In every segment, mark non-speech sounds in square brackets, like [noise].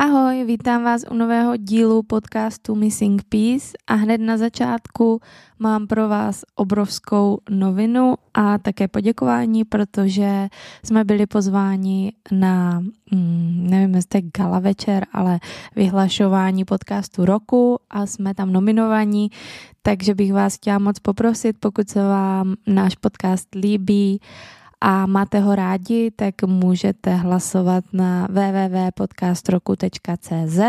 Ahoj, vítám vás u nového dílu podcastu Missing Piece a hned na začátku mám pro vás obrovskou novinu a také poděkování, protože jsme byli pozváni na, mm, nevím, jestli gala večer, ale vyhlašování podcastu roku a jsme tam nominovaní, takže bych vás chtěla moc poprosit, pokud se vám náš podcast líbí, a máte ho rádi, tak můžete hlasovat na www.podcastroku.cz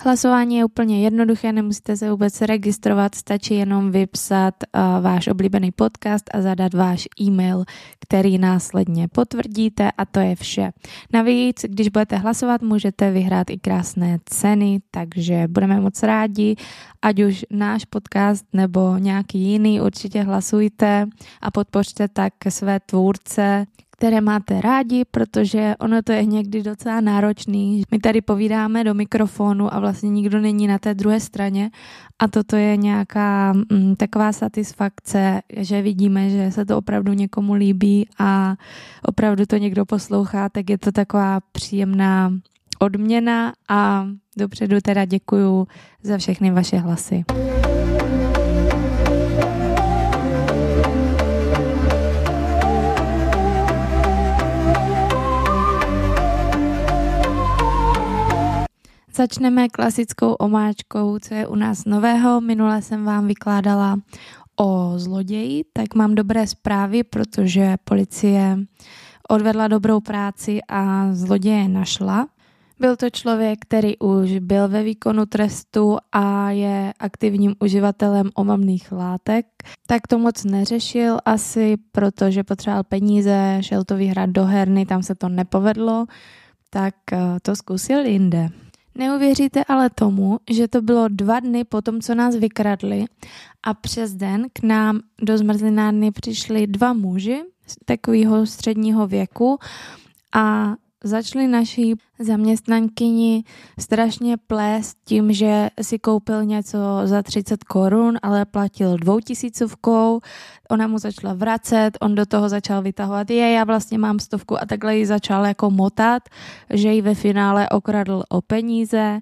Hlasování je úplně jednoduché, nemusíte se vůbec registrovat, stačí jenom vypsat uh, váš oblíbený podcast a zadat váš e-mail, který následně potvrdíte a to je vše. Navíc, když budete hlasovat, můžete vyhrát i krásné ceny, takže budeme moc rádi, ať už náš podcast nebo nějaký jiný, určitě hlasujte a podpořte tak své tvůrce, které máte rádi, protože ono to je někdy docela náročný. My tady povídáme do mikrofonu a vlastně nikdo není na té druhé straně a toto je nějaká mm, taková satisfakce, že vidíme, že se to opravdu někomu líbí a opravdu to někdo poslouchá, tak je to taková příjemná odměna a dopředu teda děkuju za všechny vaše hlasy. Začneme klasickou omáčkou, co je u nás nového. Minule jsem vám vykládala o zloději, tak mám dobré zprávy, protože policie odvedla dobrou práci a zloděje našla. Byl to člověk, který už byl ve výkonu trestu a je aktivním uživatelem omamných látek. Tak to moc neřešil asi, protože potřeboval peníze, šel to vyhrát do herny, tam se to nepovedlo, tak eh, to zkusil jinde. Neuvěříte ale tomu, že to bylo dva dny po tom, co nás vykradli a přes den k nám do zmrzlinárny přišli dva muži takového středního věku a začali naší zaměstnankyni strašně plést tím, že si koupil něco za 30 korun, ale platil dvoutisícovkou, ona mu začala vracet, on do toho začal vytahovat, je, já vlastně mám stovku a takhle ji začal jako motat, že ji ve finále okradl o peníze.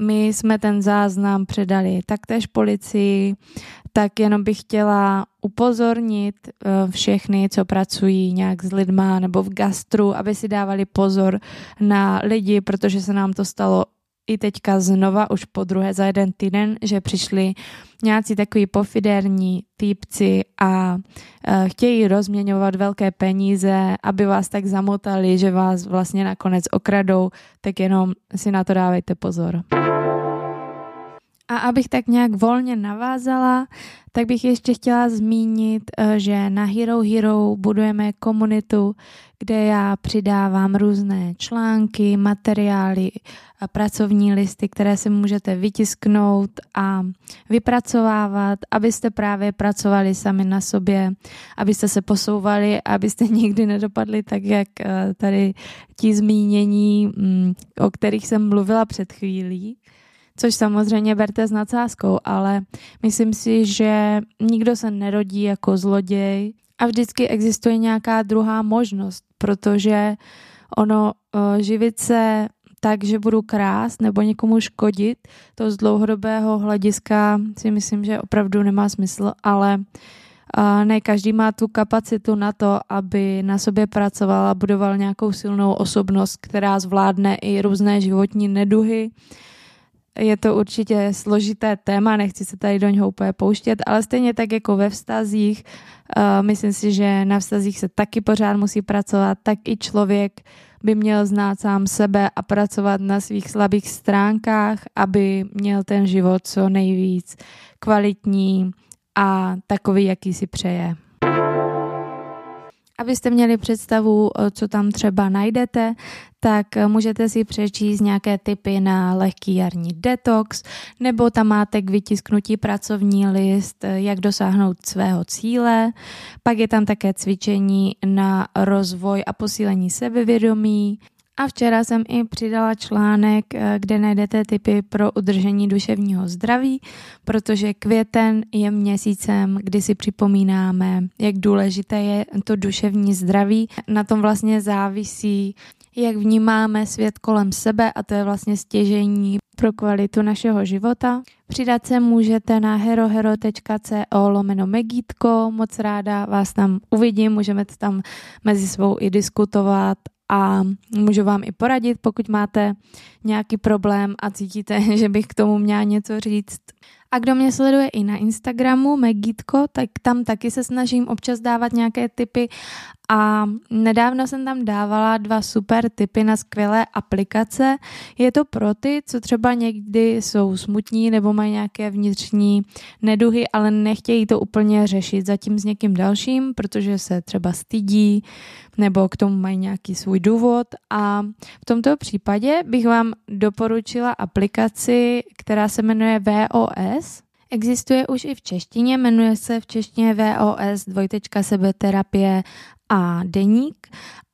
My jsme ten záznam předali taktéž policii, tak jenom bych chtěla upozornit eh, všechny, co pracují nějak s lidma nebo v gastru, aby si dávali pozor na lidi, protože se nám to stalo i teďka znova už po druhé za jeden týden, že přišli nějací takový pofiderní týpci a uh, chtějí rozměňovat velké peníze, aby vás tak zamotali, že vás vlastně nakonec okradou, tak jenom si na to dávejte pozor. A abych tak nějak volně navázala, tak bych ještě chtěla zmínit, eh, že na Hero Hero budujeme komunitu, kde já přidávám různé články, materiály, pracovní listy, které si můžete vytisknout a vypracovávat, abyste právě pracovali sami na sobě, abyste se posouvali, abyste [laughs] nikdy nedopadli tak, jak eh, tady ti zmínění, mm, o kterých jsem mluvila před chvílí což samozřejmě berte s nadsázkou, ale myslím si, že nikdo se nerodí jako zloděj. A vždycky existuje nějaká druhá možnost, protože ono uh, živit se tak, že budu krást nebo někomu škodit, to z dlouhodobého hlediska si myslím, že opravdu nemá smysl, ale uh, ne každý má tu kapacitu na to, aby na sobě pracoval a budoval nějakou silnou osobnost, která zvládne i různé životní neduhy, je to určitě složité téma, nechci se tady do něho úplně pouštět, ale stejně tak jako ve vztazích, uh, myslím si, že na vztazích se taky pořád musí pracovat, tak i člověk by měl znát sám sebe a pracovat na svých slabých stránkách, aby měl ten život co nejvíc kvalitní a takový, jaký si přeje. Abyste měli představu, co tam třeba najdete, tak můžete si přečíst nějaké typy na lehký jarní detox, nebo tam máte k vytisknutí pracovní list, jak dosáhnout svého cíle. Pak je tam také cvičení na rozvoj a posílení sebevědomí, A včera jsem i přidala článek, eh, kde najdete tipy pro udržení duševního zdraví, protože květen je měsícem, kdy si připomínáme, jak důležité je to duševní zdraví. Na tom vlastně závisí, jak vnímáme svět kolem sebe a to je vlastně stěžení pro kvalitu našeho života. Přidat se můžete na herohero.co lomeno megítko, moc ráda vás tam uvidím, můžeme tam mezi svou i diskutovat a můžu vám i poradit, pokud máte nějaký problém a cítíte, [laughs] že bych k tomu měla něco říct. A kdo mě sleduje i na Instagramu, Megitko, tak tam taky se snažím občas dávat nějaké tipy a nedávno jsem tam dávala dva super tipy na skvělé aplikace. Je to pro ty, co třeba někdy jsou smutní nebo mají nějaké vnitřní neduhy, ale nechtějí to úplně řešit zatím s někým dalším, protože se třeba stydí nebo k tomu mají nějaký svůj důvod. A v tomto případě bych vám doporučila aplikaci, která se jmenuje VOS. Existuje už i v češtině, jmenuje se v češtině VOS dvojtečka sebeterapie a deník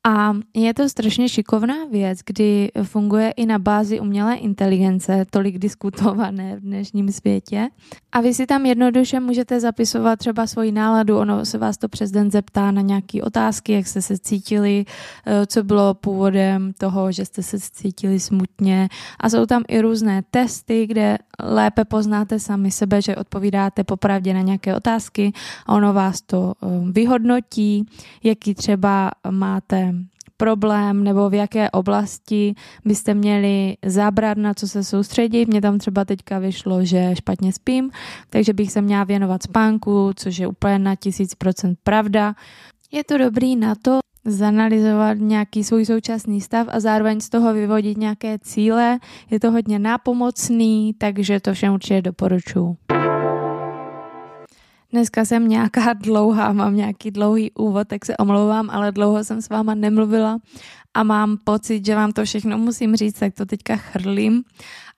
a je to strašně šikovná věc, kdy funguje i na bázi umělé inteligence, tolik diskutované v dnešním světě. A vy si tam jednoduše můžete zapisovat třeba svoji náladu, ono se vás to přes den zeptá na nějaké otázky, jak jste se cítili, eh, co bylo původem toho, že jste se cítili smutně. A jsou tam i různé testy, kde lépe poznáte sami sebe, že odpovídáte popravdě na nějaké otázky a ono vás to eh, vyhodnotí, jaký třeba máte problém nebo v jaké oblasti byste měli zabrat, na co se soustředit. Mně tam třeba teďka vyšlo, že špatně spím, takže bych se měla věnovat spánku, což je úplně na tisíc procent pravda. Je to dobrý na to, zanalizovat nějaký svůj současný stav a zároveň z toho vyvodit nějaké cíle. Je to hodně nápomocný, takže to všem určitě doporučuji. Dneska jsem nějaká dlouhá, mám nějaký dlouhý úvod, tak se omlouvám, ale dlouho jsem s váma nemluvila a mám pocit, že vám to všechno musím říct, tak to teďka chrlím.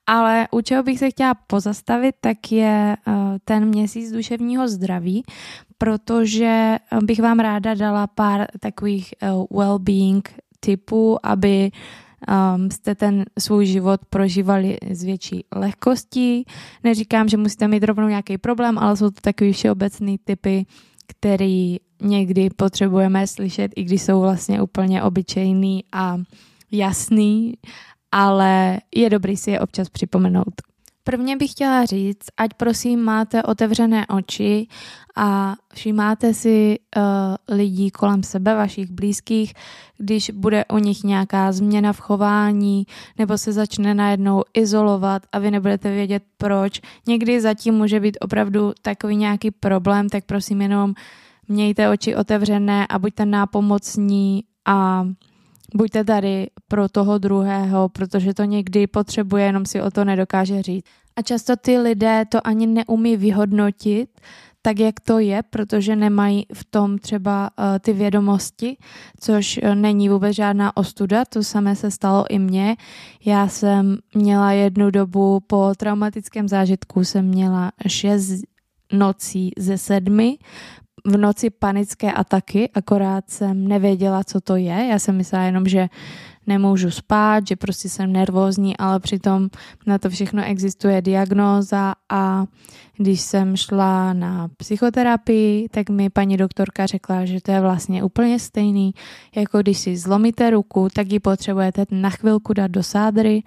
Ale u čeho bych se chtěla pozastavit, tak je uh, ten měsíc duševního zdraví, protože bych vám ráda dala pár takových uh, well-being typů, aby um, jste ten svůj život prožívali s větší lehkostí. Neříkám, že musíte mít rovnou nějaký problém, ale jsou to takový všeobecný typy, který někdy potřebujeme slyšet, i když jsou vlastně úplně obyčejný a jasný, ale je dobrý si je občas připomenout. Prvně bych chtěla říct, ať prosím máte otevřené oči a všimáte si uh, lidí kolem sebe, vašich blízkých, když bude u nich nějaká změna v chování nebo se začne najednou izolovat a vy nebudete vědět proč. Někdy zatím může být opravdu takový nějaký problém, tak prosím jenom mějte oči otevřené a buďte nápomocní a buďte tady pro toho druhého, protože to někdy potřebuje, jenom si o to nedokáže říct. A často ty lidé to ani neumí vyhodnotit, tak jak to je, protože nemají v tom třeba uh, ty vědomosti, což uh, není vůbec žádná ostuda, to samé se stalo i mně. Já jsem měla jednu dobu po traumatickém zážitku, jsem měla šest nocí ze sedmi, v noci panické ataky, akorát jsem nevěděla, co to je. Já jsem myslela jenom, že nemůžu spát, že prostě jsem nervózní, ale přitom na to všechno existuje diagnóza a když jsem šla na psychoterapii, tak mi paní doktorka řekla, že to je vlastně úplně stejný, jako když si zlomíte ruku, tak ji potřebujete na chvilku dát do sádry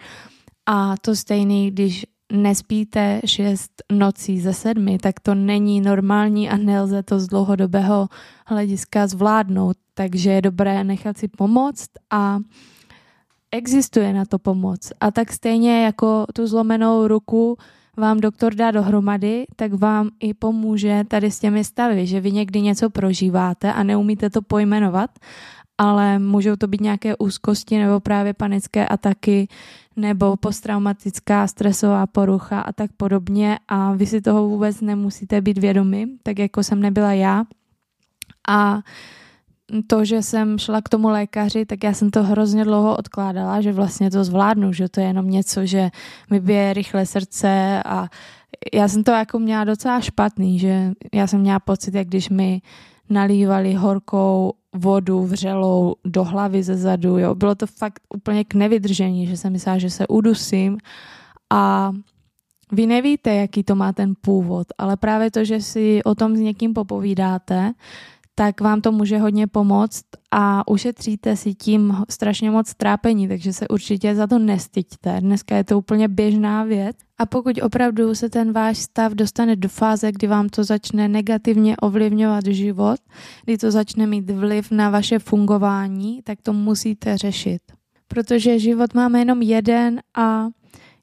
a to stejný, když nespíte šest nocí ze sedmi, tak to není normální a nelze to z dlouhodobého hlediska zvládnout. Takže je dobré nechat si pomoct a existuje na to pomoc. A tak stejně jako tu zlomenou ruku vám doktor dá dohromady, tak vám i pomůže tady s těmi stavy, že vy někdy něco prožíváte a neumíte to pojmenovat, ale můžou to být nějaké úzkosti nebo právě panické ataky nebo posttraumatická stresová porucha a tak podobně a vy si toho vůbec nemusíte být vědomi, tak jako jsem nebyla já. A to, že jsem šla k tomu lékaři, tak já jsem to hrozně dlouho odkládala, že vlastně to zvládnu, že to je jenom něco, že mi bije rychle srdce a já jsem to jako měla docela špatný, že já jsem měla pocit, jak když mi nalívali horkou vodu vřelou do hlavy ze zadu. Jo. Bylo to fakt úplně k nevydržení, že jsem myslela, že se udusím a vy nevíte, jaký to má ten původ, ale právě to, že si o tom s někým popovídáte, tak vám to může hodně pomoct a ušetříte si tím strašně moc trápení, takže se určitě za to nestyďte. Dneska je to úplně běžná věc a pokud opravdu se ten váš stav dostane do fáze, kdy vám to začne negativně ovlivňovat život, kdy to začne mít vliv na vaše fungování, tak to musíte řešit. Protože život máme jenom jeden a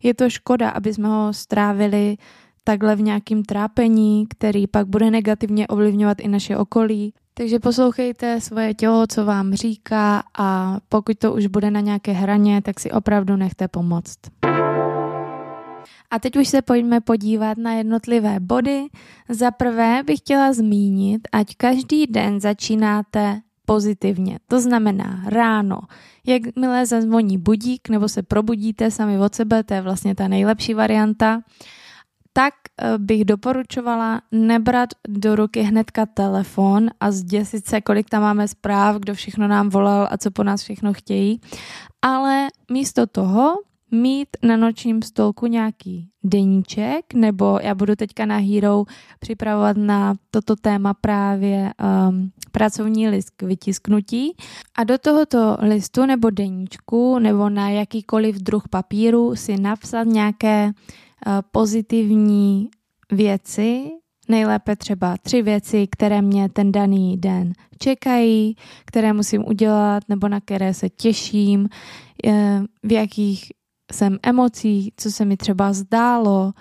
je to škoda, aby jsme ho strávili takhle v nějakým trápení, který pak bude negativně ovlivňovat i naše okolí. Takže poslouchejte svoje tělo, co vám říká a pokud to už bude na nějaké hraně, tak si opravdu nechte pomoct. A teď už se pojďme podívat na jednotlivé body. Za prvé bych chtěla zmínit, ať každý den začínáte pozitivně. To znamená ráno, jakmile zazvoní budík nebo se probudíte sami od sebe, to je vlastně ta nejlepší varianta, tak eh, bych doporučovala nebrat do ruky hnedka telefon a zděsit se, kolik tam máme zpráv, kdo všechno nám volal a co po nás všechno chtějí, ale místo toho mít na nočním stolku nějaký deníček, nebo já budu teďka na Hero připravovat na toto téma právě um, pracovní list k vytisknutí. A do tohoto listu nebo deníčku nebo na jakýkoliv druh papíru si napsat nějaké pozitivní věci, nejlépe třeba tři věci, které mě ten daný den čekají, které musím udělat nebo na které se těším, uh, v jakých jsem emocí, co se mi třeba zdálo,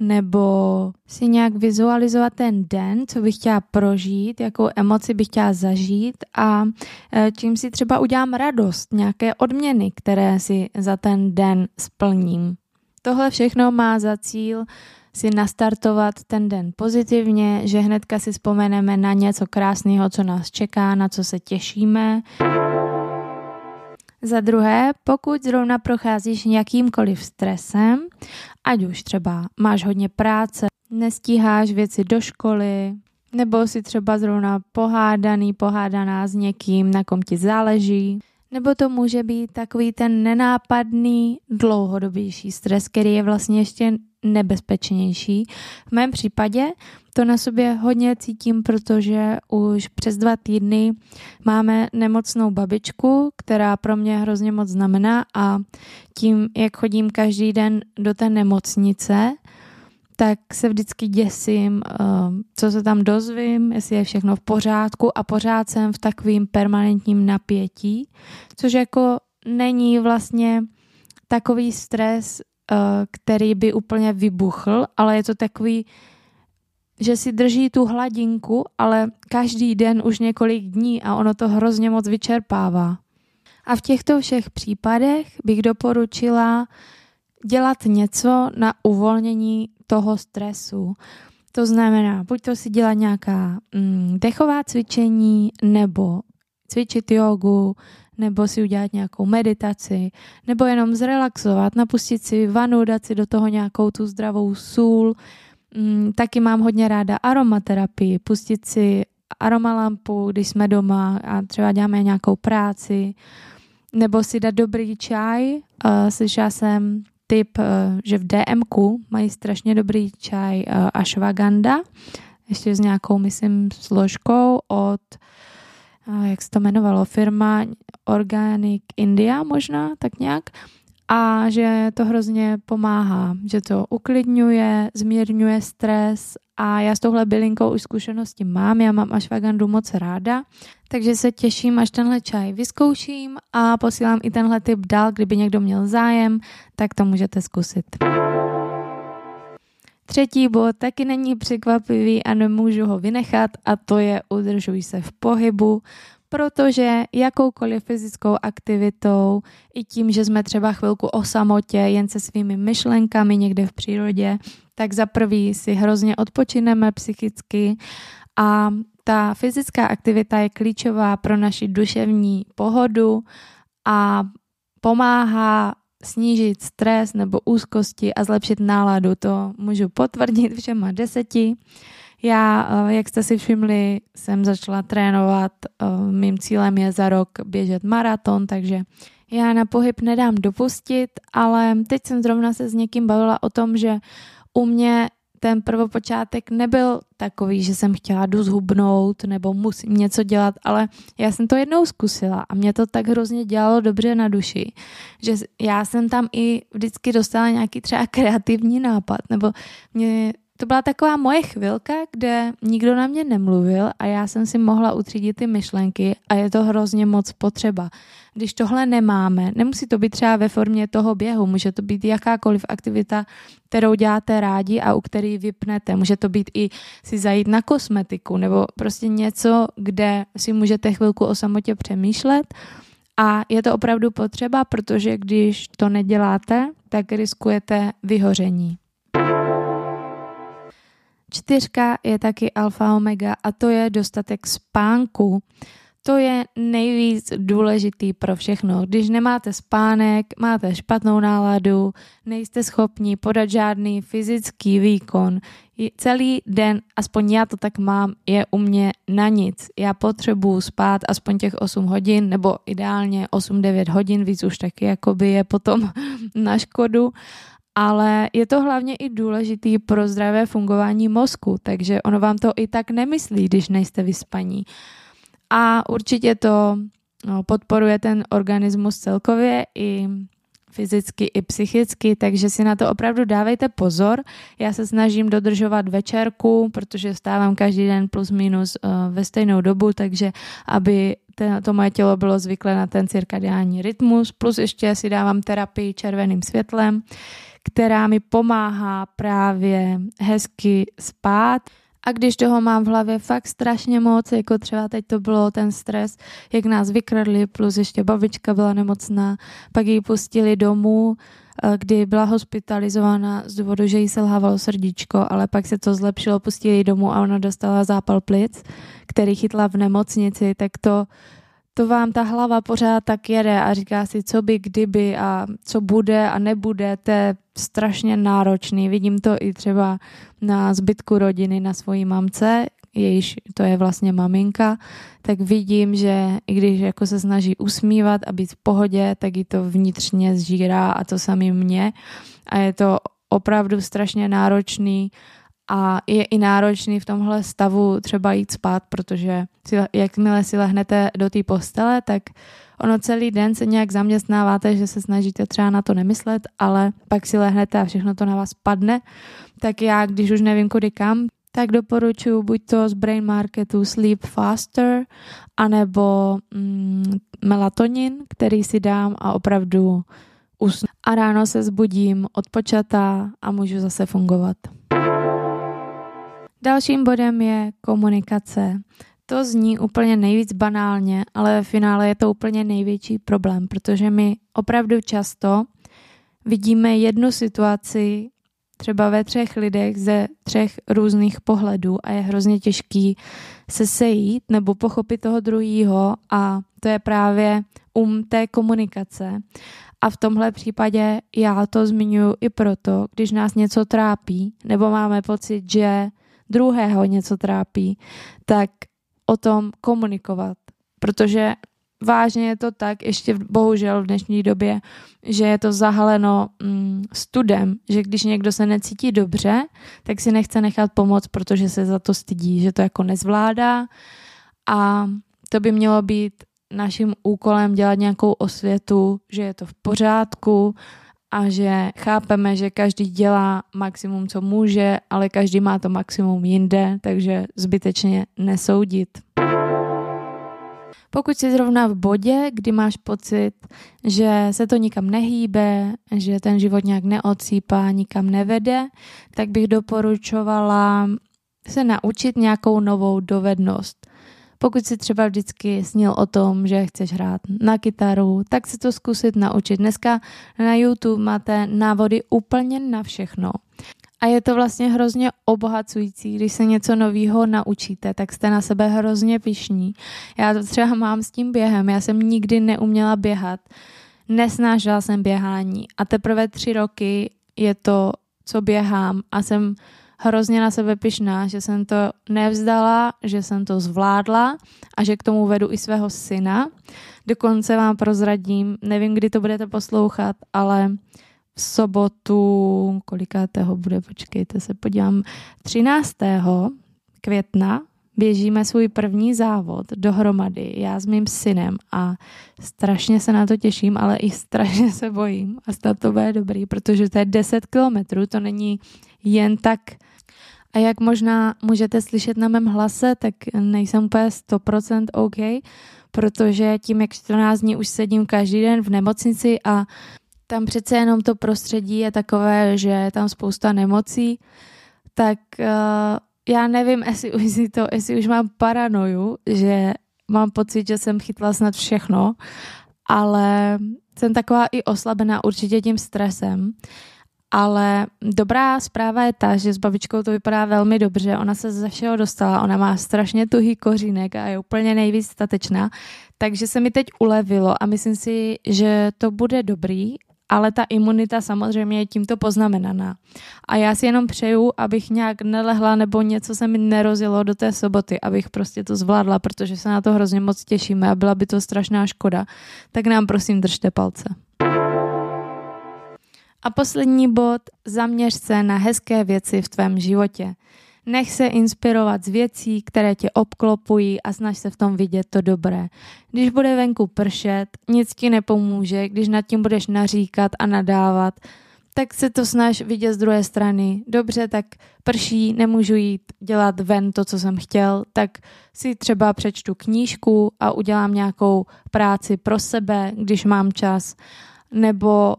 nebo si nějak vizualizovat ten den, co bych chtěla prožít, jakou emoci bych chtěla zažít a e, čím si třeba udělám radost, nějaké odměny, které si za ten den splním. Tohle všechno má za cíl si nastartovat ten den pozitivně, že hnedka si vzpomeneme na něco krásného, co nás čeká, na co se těšíme. Za druhé, pokud zrovna procházíš nějakýmkoliv stresem, ať už třeba máš hodně práce, nestíháš věci do školy, nebo si třeba zrovna pohádaný, pohádaná s někým, na kom ti záleží, nebo to může být takový ten nenápadný, dlouhodobější stres, který je vlastně ještě nebezpečnější. V mém případě to na sobě hodně cítím, protože už přes dva týdny máme nemocnou babičku, která pro mě hrozně moc znamená a tím, jak chodím každý den do té nemocnice, tak se vždycky děsím, eh, co se tam dozvím, jestli je všechno v pořádku a pořád jsem v takovým permanentním napětí, což jako není vlastně takový stres, eh, který by úplně vybuchl, ale je to takový, že si drží tu hladinku, ale každý den už několik dní a ono to hrozně moc vyčerpává. A v těchto všech případech bych doporučila dělat něco na uvolnění toho stresu. To znamená, buď to si dělat nějaká mm, dechová cvičení, nebo cvičit jogu, nebo si udělat nějakou meditaci, nebo jenom zrelaxovat, napustit si vanu, dát si do toho nějakou tu zdravou sůl. Mm, taky mám hodně ráda aromaterapii, pustit si aromalampu, když jsme doma a třeba děláme nějakou práci, nebo si dát dobrý čaj. Uh, slyšela jsem tip, uh, že v DMku mají strašně dobrý čaj uh, ashwagandha, ještě s nějakou, myslím, složkou od jak se to jmenovalo, firma Organic India možná, tak nějak. A že to hrozně pomáhá, že to uklidňuje, zmírňuje stres. A já s touhle bylinkou už zkušenosti mám, já mám ashwagandu moc ráda, takže se těším, až tenhle čaj vyzkouším a posílám i tenhle tip dál, kdyby někdo měl zájem, tak to můžete zkusit. Třetí bod taky není překvapivý a nemůžu ho vynechat a to je udržuj se v pohybu, protože jakoukoliv fyzickou aktivitou, i tím, že jsme třeba chvilku o samotě, jen se svými myšlenkami někde v přírodě, tak za prvý si hrozně odpočineme psychicky a ta fyzická aktivita je klíčová pro naši duševní pohodu a pomáhá snížit stres nebo úzkosti a zlepšit náladu. To můžu potvrdit všema deseti. Já, eh, jak jste si všimli, jsem začala trénovat. Eh, mým cílem je za rok běžet maraton, takže já na pohyb nedám dopustit, ale teď jsem zrovna se s někým bavila o tom, že u mě ten prvopočátek nebyl takový, že jsem chtěla jdu zhubnout nebo musím něco dělat, ale já jsem to jednou zkusila a mě to tak hrozně dělalo dobře na duši, že já jsem tam i vždycky dostala nějaký třeba [laughs] kreativní nápad, nebo mě to byla taková moje chvilka, kde nikdo na mě nemluvil a já jsem si mohla utřídit ty myšlenky a je to hrozně moc potřeba. Když tohle nemáme, nemusí to být třeba ve formě toho běhu, může to být jakákoliv aktivita, kterou děláte rádi a u který vypnete. Může to být i si zajít na kosmetiku nebo prostě něco, kde si můžete chvilku o samotě přemýšlet. A je to opravdu potřeba, protože když to neděláte, tak riskujete vyhoření. Čtyřka je taky alfa omega a to je dostatek spánku. To je nejvíc důležitý pro všechno. Když nemáte spánek, máte špatnou náladu, nejste schopni podat žádný fyzický výkon, celý den, aspoň já to tak mám, je u mě na nic. Já potřebuju spát aspoň těch 8 hodin, nebo ideálně 8-9 hodin, víc už taky jakoby je potom [laughs] na škodu ale je to hlavně i důležitý pro zdravé fungování mozku, takže ono vám to i tak nemyslí, když nejste vyspaní. A určitě to no, podporuje ten organismus celkově i fyzicky i psychicky, takže si na to opravdu dávejte pozor. Já se snažím dodržovat večerku, protože stávám každý den plus minus uh, ve stejnou dobu, takže aby to moje tělo bylo zvyklé na ten cirkadiální rytmus, plus ještě si dávám terapii červeným světlem která mi pomáhá právě hezky spát. A když toho mám v hlavě fakt strašně moc, jako třeba teď to bylo ten stres, jak nás vykradli, plus ještě babička byla nemocná, pak ji pustili domů, eh, kdy byla hospitalizována z důvodu, že jí selhávalo srdíčko, ale pak se to zlepšilo, pustili ji domů a ona dostala zápal plic, který chytla v nemocnici, tak to to vám ta hlava pořád tak jede a říká si, co by, kdyby a co bude a nebude, to je strašně náročný. Vidím to i třeba na zbytku rodiny, na svojí mamce, jejíž to je vlastně maminka, tak vidím, že i když jako se snaží usmívat a být v pohodě, tak ji to vnitřně zžírá a to sami mě. A je to opravdu strašně náročný a je i náročný v tomhle stavu třeba jít spát, protože si, jakmile si lehnete do té postele, tak ono celý den se nějak zaměstnáváte, že se snažíte třeba na to nemyslet, ale pak si lehnete a všechno to na vás padne. Tak já, když už nevím kudy kam, tak doporučuji buď to z Brain Marketu Sleep Faster, anebo mm, melatonin, který si dám a opravdu usnu. A ráno se zbudím odpočatá a můžu zase fungovat. Dalším bodem je komunikace. To zní úplně nejvíc banálně, ale ve finále je to úplně největší problém, protože my opravdu často vidíme jednu situaci třeba ve třech lidech ze třech různých pohledů a je hrozně těžký se sejít nebo pochopit toho druhého a to je právě um té komunikace. A v tomhle případě já to zmiňuji i proto, když nás něco trápí nebo máme pocit, že druhého něco trápí, tak o tom komunikovat. Protože vážně je to tak, ještě bohužel v dnešní době, že je to zahaleno mm, studem, že když někdo se necítí dobře, tak si nechce nechat pomoct, protože se za to stydí, že to jako nezvládá a to by mělo být naším úkolem dělat nějakou osvětu, že je to v pořádku a že chápeme, že každý dělá maximum, co může, ale každý má to maximum jinde, takže zbytečně nesoudit. Pokud jsi zrovna v bodě, kdy máš pocit, že se to nikam nehýbe, že ten život nějak neocípá, nikam nevede, tak bych doporučovala se naučit nějakou novou dovednost. Pokud si třeba vždycky snil o tom, že chceš hrát na kytaru, tak si to zkusit naučit. Dneska na YouTube máte návody úplně na všechno. A je to vlastně hrozně obohacující, když se něco nového naučíte, tak jste na sebe hrozně pišní. Já to třeba mám s tím během, já jsem nikdy neuměla běhat, nesnážela jsem běhání a teprve tři roky je to, co běhám a jsem hrozně na sebe pyšná, že jsem to nevzdala, že jsem to zvládla a že k tomu vedu i svého syna. Dokonce vám prozradím, nevím, kdy to budete poslouchat, ale v sobotu, kolikátého bude, počkejte se, podívám, 13. května běžíme svůj první závod dohromady, já s mým synem a strašně se na to těším, ale i strašně se bojím a snad to bude dobrý, protože to je 10 kilometrů, to není jen tak a jak možná můžete slyšet na mém hlase, tak nejsem úplně 100% OK, protože tím, jak 14 dní už sedím každý den v nemocnici a tam přece jenom to prostředí je takové, že je tam spousta nemocí, tak uh, já nevím, [laughs] jestli už, si to, jestli už mám paranoju, že mám pocit, že jsem chytla snad všechno, ale jsem taková i oslabená určitě tím stresem. Ale dobrá zpráva je ta, že s babičkou to vypadá velmi dobře. Ona se ze všeho dostala, ona má strašně tuhý kořínek a je úplně nejvíc statečná. Takže se mi teď ulevilo a myslím si, že to bude dobrý ale ta imunita samozřejmě je tímto poznamenaná. A já si jenom přeju, abych nějak nelehla nebo něco se mi nerozjelo do té soboty, abych prostě to zvládla, protože se na to hrozně moc těšíme a byla by to strašná škoda. Tak nám prosím držte palce. A poslední bod, zaměř se na hezké věci v tvém životě. Nech se inspirovat z věcí, které tě obklopují a snaž se v tom vidět to dobré. Když bude venku pršet, nic ti nepomůže, když nad tím budeš naříkat a nadávat, tak se to snaž vidět z druhé strany. Dobře, tak prší, nemůžu jít dělat ven to, co jsem chtěl, tak si třeba přečtu knížku a udělám nějakou práci pro sebe, když mám čas. Nebo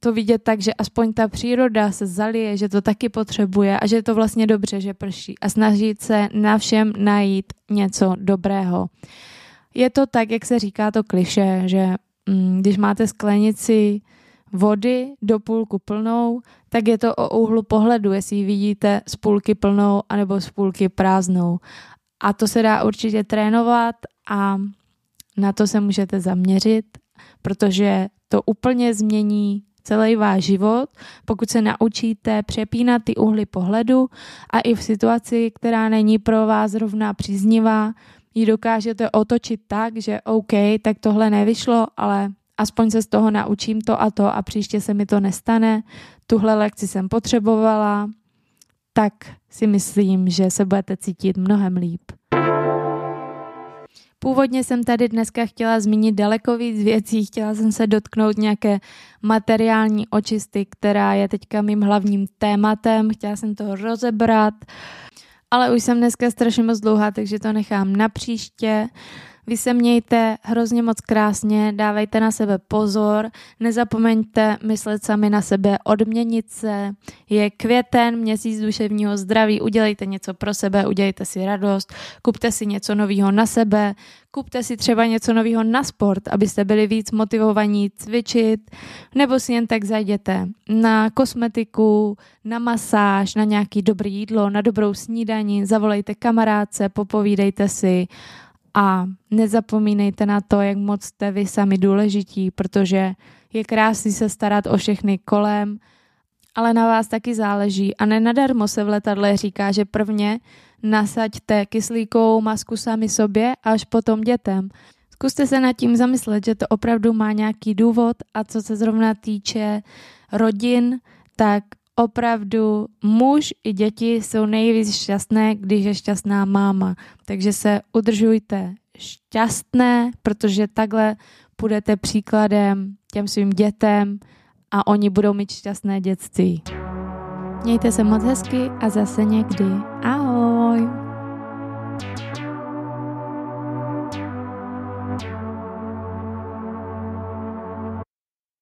to vidět tak, že aspoň ta příroda se zalije, že to taky potřebuje a že je to vlastně dobře, že prší a snažit se na všem najít něco dobrého. Je to tak, jak se říká to kliše, že mm, když máte sklenici vody do půlku plnou, tak je to o úhlu pohledu, jestli ji vidíte z půlky plnou anebo z půlky prázdnou. A to se dá určitě trénovat a na to se můžete zaměřit, protože to úplně změní celý váš život, pokud se naučíte přepínat ty uhly pohledu a i v situaci, která není pro vás zrovna příznivá, ji dokážete otočit tak, že OK, tak tohle nevyšlo, ale aspoň se z toho naučím to a to a příště se mi to nestane. Tuhle lekci jsem potřebovala, tak si myslím, že se budete cítit mnohem líp. Původně jsem tady dneska chtěla zmínit daleko víc věcí, chtěla jsem se dotknout nějaké materiální očisty, která je teďka mým hlavním tématem, chtěla jsem to rozebrat, ale už jsem dneska strašně moc dlouhá, takže to nechám na příště. Vy se mějte hrozně moc krásně, dávejte na sebe pozor, nezapomeňte myslet sami na sebe, odměnit se. Je květen, měsíc duševního zdraví, udělejte něco pro sebe, udělejte si radost, kupte si něco nového na sebe, kupte si třeba něco nového na sport, abyste byli víc motivovaní cvičit, nebo si jen tak zajděte na kosmetiku, na masáž, na nějaký dobrý jídlo, na dobrou snídaní, zavolejte kamarádce, popovídejte si a nezapomínejte na to, jak moc jste vy sami důležití, protože je krásný se starat o všechny kolem, ale na vás taky záleží. A nenadarmo se v letadle říká, že prvně nasaďte kyslíkovou masku sami sobě, až potom dětem. Zkuste se nad tím zamyslet, že to opravdu má nějaký důvod a co se zrovna týče rodin, tak opravdu muž i děti jsou nejvíc šťastné, když je šťastná máma. Takže se udržujte šťastné, protože takhle budete příkladem těm svým dětem a oni budou mít šťastné dětství. Mějte se moc hezky a zase někdy. Ahoj!